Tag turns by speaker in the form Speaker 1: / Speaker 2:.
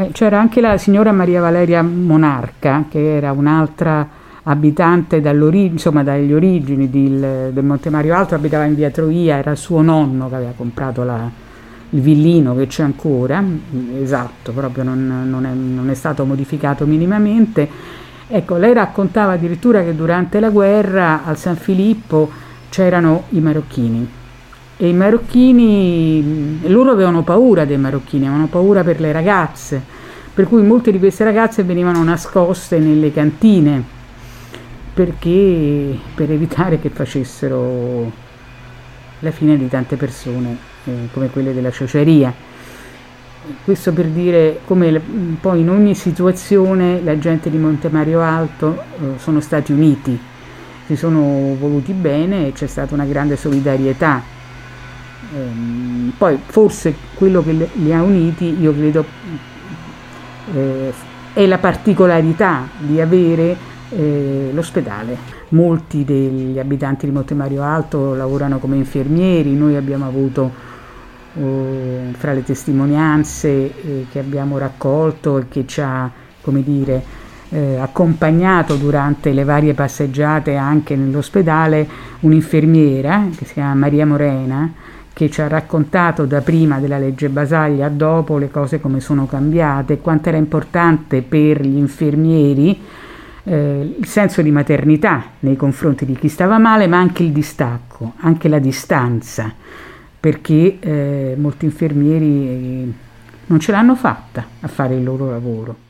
Speaker 1: Eh, c'era anche la signora Maria Valeria Monarca, che era un'altra abitante insomma, dagli origini del, del Monte Mario Alto, abitava in via Troia, era suo nonno che aveva comprato la, il villino che c'è ancora, esatto, proprio non, non, è, non è stato modificato minimamente. Ecco, lei raccontava addirittura che durante la guerra al San Filippo c'erano i marocchini e i marocchini, loro avevano paura dei marocchini, avevano paura per le ragazze, per cui molte di queste ragazze venivano nascoste nelle cantine perché, per evitare che facessero la fine di tante persone eh, come quelle della ciociaria. Questo per dire come poi in ogni situazione la gente di Monte Mario Alto eh, sono stati uniti, si sono voluti bene e c'è stata una grande solidarietà Ehm, poi forse quello che li ha uniti, io credo, eh, è la particolarità di avere eh, l'ospedale. Molti degli abitanti di Monte Mario Alto lavorano come infermieri, noi abbiamo avuto eh, fra le testimonianze eh, che abbiamo raccolto e che ci ha, come dire, eh, accompagnato durante le varie passeggiate anche nell'ospedale un'infermiera che si chiama Maria Morena che ci ha raccontato da prima della legge Basaglia a dopo le cose come sono cambiate, quanto era importante per gli infermieri eh, il senso di maternità nei confronti di chi stava male, ma anche il distacco, anche la distanza, perché eh, molti infermieri non ce l'hanno fatta a fare il loro lavoro.